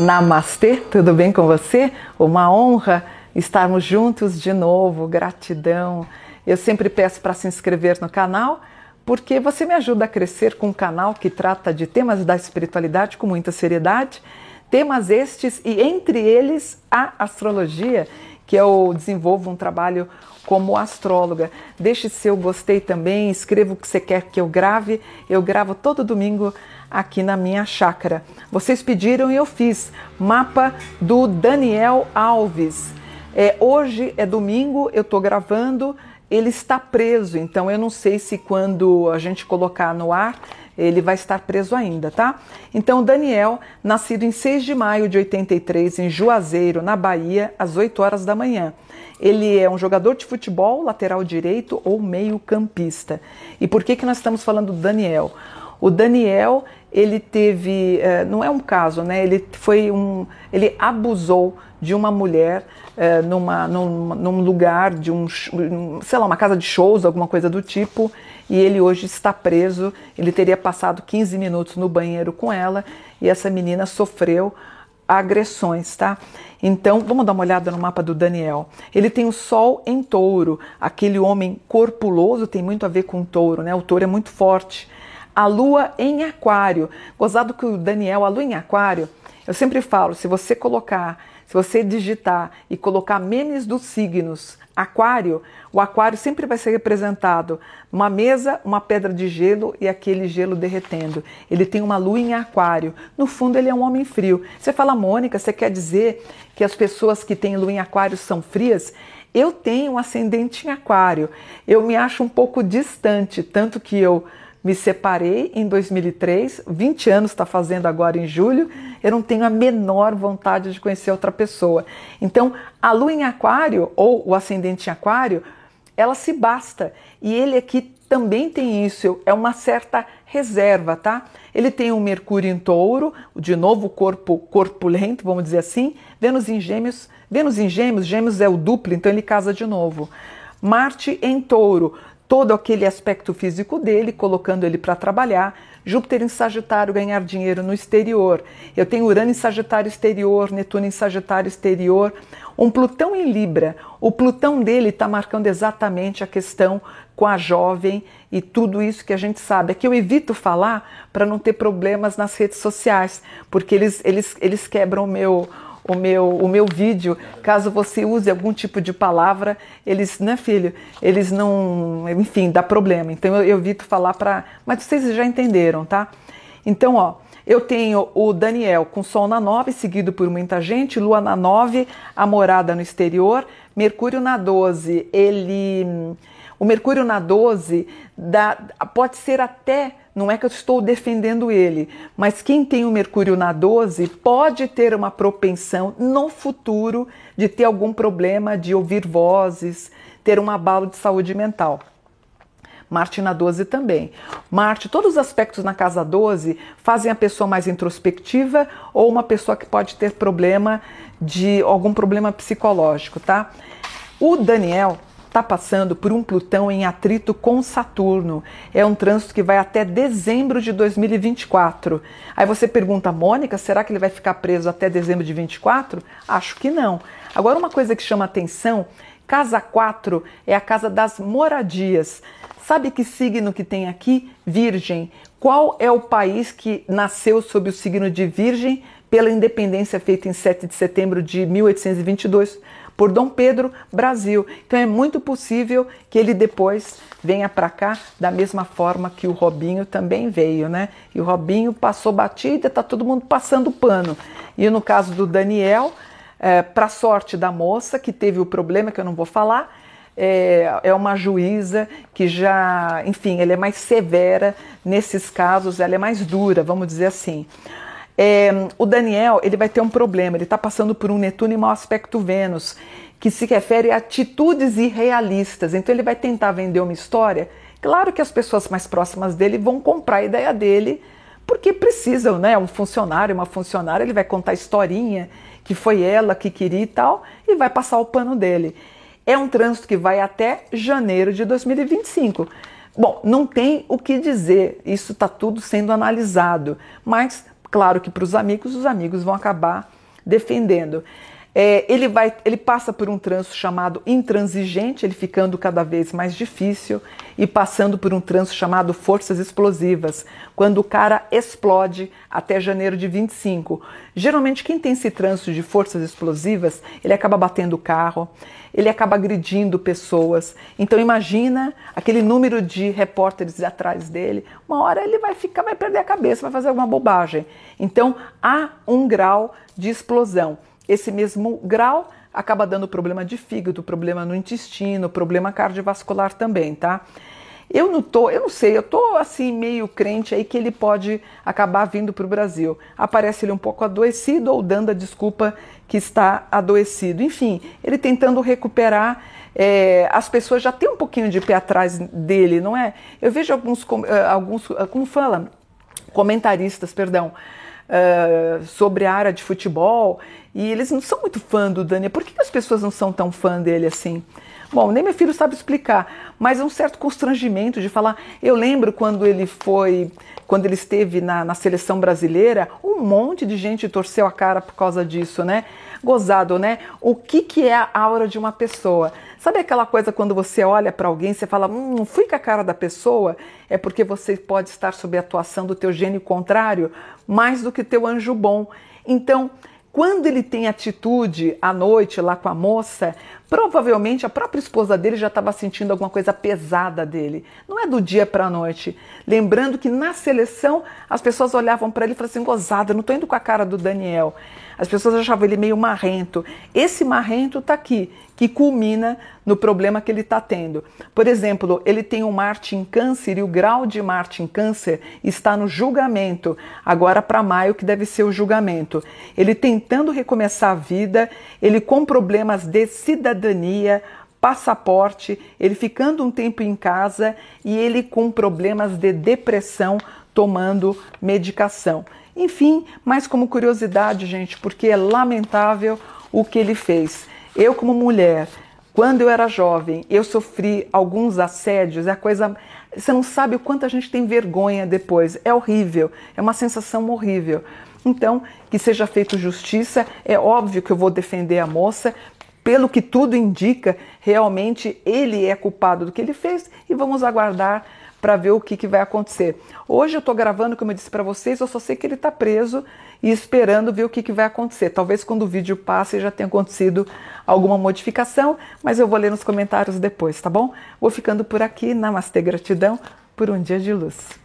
Namastê, tudo bem com você? Uma honra estarmos juntos de novo, gratidão. Eu sempre peço para se inscrever no canal, porque você me ajuda a crescer com um canal que trata de temas da espiritualidade com muita seriedade, temas estes e entre eles a astrologia, que eu desenvolvo um trabalho como astróloga. Deixe seu gostei também, escreva o que você quer que eu grave. Eu gravo todo domingo aqui na minha chácara. Vocês pediram e eu fiz. Mapa do Daniel Alves. É, hoje é domingo, eu estou gravando. Ele está preso, então eu não sei se quando a gente colocar no ar ele vai estar preso ainda, tá? Então, Daniel, nascido em 6 de maio de 83 em Juazeiro, na Bahia, às 8 horas da manhã. Ele é um jogador de futebol, lateral direito ou meio-campista. E por que, que nós estamos falando do Daniel? O Daniel, ele teve, eh, não é um caso, né? Ele foi um, ele abusou de uma mulher uh, numa, num, num, lugar de um, sei lá, uma casa de shows, alguma coisa do tipo, e ele hoje está preso. Ele teria passado 15 minutos no banheiro com ela e essa menina sofreu agressões, tá? Então, vamos dar uma olhada no mapa do Daniel. Ele tem o Sol em touro, aquele homem corpuloso tem muito a ver com touro, né? O touro é muito forte a lua em aquário. Gozado que o Daniel, a lua em aquário, eu sempre falo, se você colocar, se você digitar e colocar memes dos signos aquário, o aquário sempre vai ser representado uma mesa, uma pedra de gelo e aquele gelo derretendo. Ele tem uma lua em aquário. No fundo, ele é um homem frio. Você fala, Mônica, você quer dizer que as pessoas que têm lua em aquário são frias? Eu tenho um ascendente em aquário. Eu me acho um pouco distante, tanto que eu me separei em 2003, 20 anos está fazendo agora em julho, eu não tenho a menor vontade de conhecer outra pessoa. Então, a lua em aquário, ou o ascendente em aquário, ela se basta. E ele aqui também tem isso, é uma certa reserva, tá? Ele tem um Mercúrio em touro, de novo corpo corpulento, vamos dizer assim, Vênus em gêmeos, Vênus em gêmeos, gêmeos é o duplo, então ele casa de novo. Marte em touro, todo aquele aspecto físico dele, colocando ele para trabalhar. Júpiter em Sagitário, ganhar dinheiro no exterior. Eu tenho Urano em Sagitário exterior, Netuno em Sagitário exterior, um Plutão em Libra. O Plutão dele está marcando exatamente a questão com a jovem e tudo isso que a gente sabe. É que eu evito falar para não ter problemas nas redes sociais, porque eles, eles, eles quebram o meu o meu, o meu vídeo, caso você use algum tipo de palavra, eles, né, filho, eles não, enfim, dá problema. Então eu, eu evito falar para. Mas vocês já entenderam, tá? Então, ó, eu tenho o Daniel com Sol na 9, seguido por muita gente, Lua na 9, a morada no exterior, Mercúrio na 12, ele. O Mercúrio na 12 dá, pode ser até não é que eu estou defendendo ele, mas quem tem o Mercúrio na 12 pode ter uma propensão no futuro de ter algum problema de ouvir vozes, ter um abalo de saúde mental. Marte na 12 também. Marte, todos os aspectos na casa 12 fazem a pessoa mais introspectiva ou uma pessoa que pode ter problema de algum problema psicológico, tá? O Daniel está passando por um Plutão em atrito com Saturno. É um trânsito que vai até dezembro de 2024. Aí você pergunta, Mônica, será que ele vai ficar preso até dezembro de 24? Acho que não. Agora, uma coisa que chama atenção: casa 4 é a casa das moradias. Sabe que signo que tem aqui? Virgem. Qual é o país que nasceu sob o signo de Virgem pela independência feita em 7 de setembro de 1822? Por Dom Pedro Brasil. Então é muito possível que ele depois venha para cá da mesma forma que o Robinho também veio, né? E o Robinho passou batida, tá todo mundo passando pano. E no caso do Daniel, é, para sorte da moça que teve o problema que eu não vou falar, é, é, uma juíza que já, enfim, ela é mais severa nesses casos, ela é mais dura, vamos dizer assim. É, o Daniel ele vai ter um problema, ele está passando por um Netuno e mau aspecto Vênus, que se refere a atitudes irrealistas. Então ele vai tentar vender uma história. Claro que as pessoas mais próximas dele vão comprar a ideia dele, porque precisam, né? Um funcionário, uma funcionária, ele vai contar a historinha que foi ela que queria e tal, e vai passar o pano dele. É um trânsito que vai até janeiro de 2025. Bom, não tem o que dizer, isso está tudo sendo analisado, mas Claro que para os amigos, os amigos vão acabar defendendo. É, ele, vai, ele passa por um trânsito chamado intransigente, ele ficando cada vez mais difícil, e passando por um trânsito chamado forças explosivas, quando o cara explode até janeiro de 25. Geralmente, quem tem esse trânsito de forças explosivas, ele acaba batendo o carro, ele acaba agredindo pessoas. Então, imagina aquele número de repórteres atrás dele, uma hora ele vai ficar, vai perder a cabeça, vai fazer alguma bobagem. Então, há um grau de explosão. Esse mesmo grau acaba dando problema de fígado, problema no intestino, problema cardiovascular também, tá? Eu não tô, eu não sei, eu tô assim meio crente aí que ele pode acabar vindo para o Brasil. Aparece ele um pouco adoecido ou dando a desculpa que está adoecido. Enfim, ele tentando recuperar. É, as pessoas já têm um pouquinho de pé atrás dele, não é? Eu vejo alguns, eh, alguns como fala, comentaristas, perdão, uh, sobre a área de futebol e eles não são muito fã do Daniel. Por que as pessoas não são tão fã dele assim? Bom, nem meu filho sabe explicar, mas é um certo constrangimento de falar. Eu lembro quando ele foi, quando ele esteve na, na seleção brasileira, um monte de gente torceu a cara por causa disso, né? Gozado, né? O que, que é a aura de uma pessoa? Sabe aquela coisa quando você olha para alguém, você fala, hum, não fui com a cara da pessoa? É porque você pode estar sob a atuação do teu gênio contrário mais do que teu anjo bom. Então, quando ele tem atitude à noite lá com a moça, provavelmente a própria esposa dele já estava sentindo alguma coisa pesada dele. Não é do dia para a noite. Lembrando que na seleção as pessoas olhavam para ele e falavam assim: gozada, não estou indo com a cara do Daniel. As pessoas achavam ele meio marrento. Esse marrento está aqui, que culmina no problema que ele está tendo. Por exemplo, ele tem um Marte em Câncer e o grau de Marte em Câncer está no julgamento, agora para maio, que deve ser o julgamento. Ele tentando recomeçar a vida, ele com problemas de cidadania, passaporte, ele ficando um tempo em casa e ele com problemas de depressão tomando medicação. Enfim, mas como curiosidade, gente, porque é lamentável o que ele fez. Eu, como mulher, quando eu era jovem, eu sofri alguns assédios, é a coisa. Você não sabe o quanto a gente tem vergonha depois. É horrível, é uma sensação horrível. Então, que seja feito justiça, é óbvio que eu vou defender a moça, pelo que tudo indica, realmente ele é culpado do que ele fez e vamos aguardar para ver o que, que vai acontecer. Hoje eu estou gravando, como eu disse para vocês, eu só sei que ele está preso e esperando ver o que, que vai acontecer. Talvez quando o vídeo passe já tenha acontecido alguma modificação, mas eu vou ler nos comentários depois, tá bom? Vou ficando por aqui. Namastê, gratidão por um dia de luz.